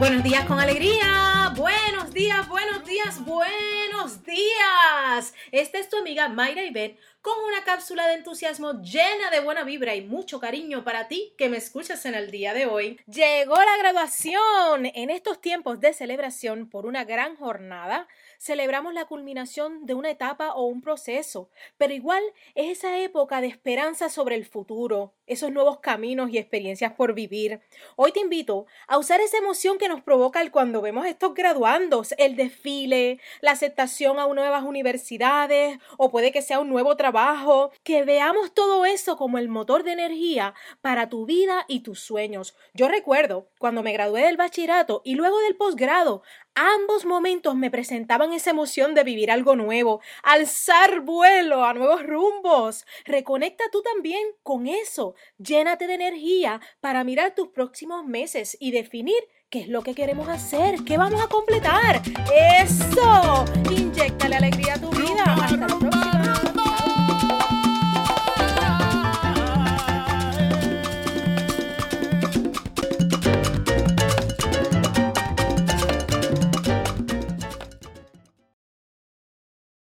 Buenos días con alegría. Buenos días, buenos días, buenos días. Esta es tu amiga Mayra Ibet con una cápsula de entusiasmo llena de buena vibra y mucho cariño para ti que me escuchas en el día de hoy. Llegó la graduación. En estos tiempos de celebración por una gran jornada, celebramos la culminación de una etapa o un proceso, pero igual es esa época de esperanza sobre el futuro, esos nuevos caminos y experiencias por vivir. Hoy te invito a usar esa emoción que nos provoca el cuando vemos estos el desfile, la aceptación a nuevas universidades o puede que sea un nuevo trabajo que veamos todo eso como el motor de energía para tu vida y tus sueños. Yo recuerdo cuando me gradué del bachillerato y luego del posgrado, ambos momentos me presentaban esa emoción de vivir algo nuevo, alzar vuelo a nuevos rumbos. Reconecta tú también con eso, llénate de energía para mirar tus próximos meses y definir qué es lo que queremos hacer, qué vamos a completar. Eso, inyectale alegría a tu vida. Hasta la próxima.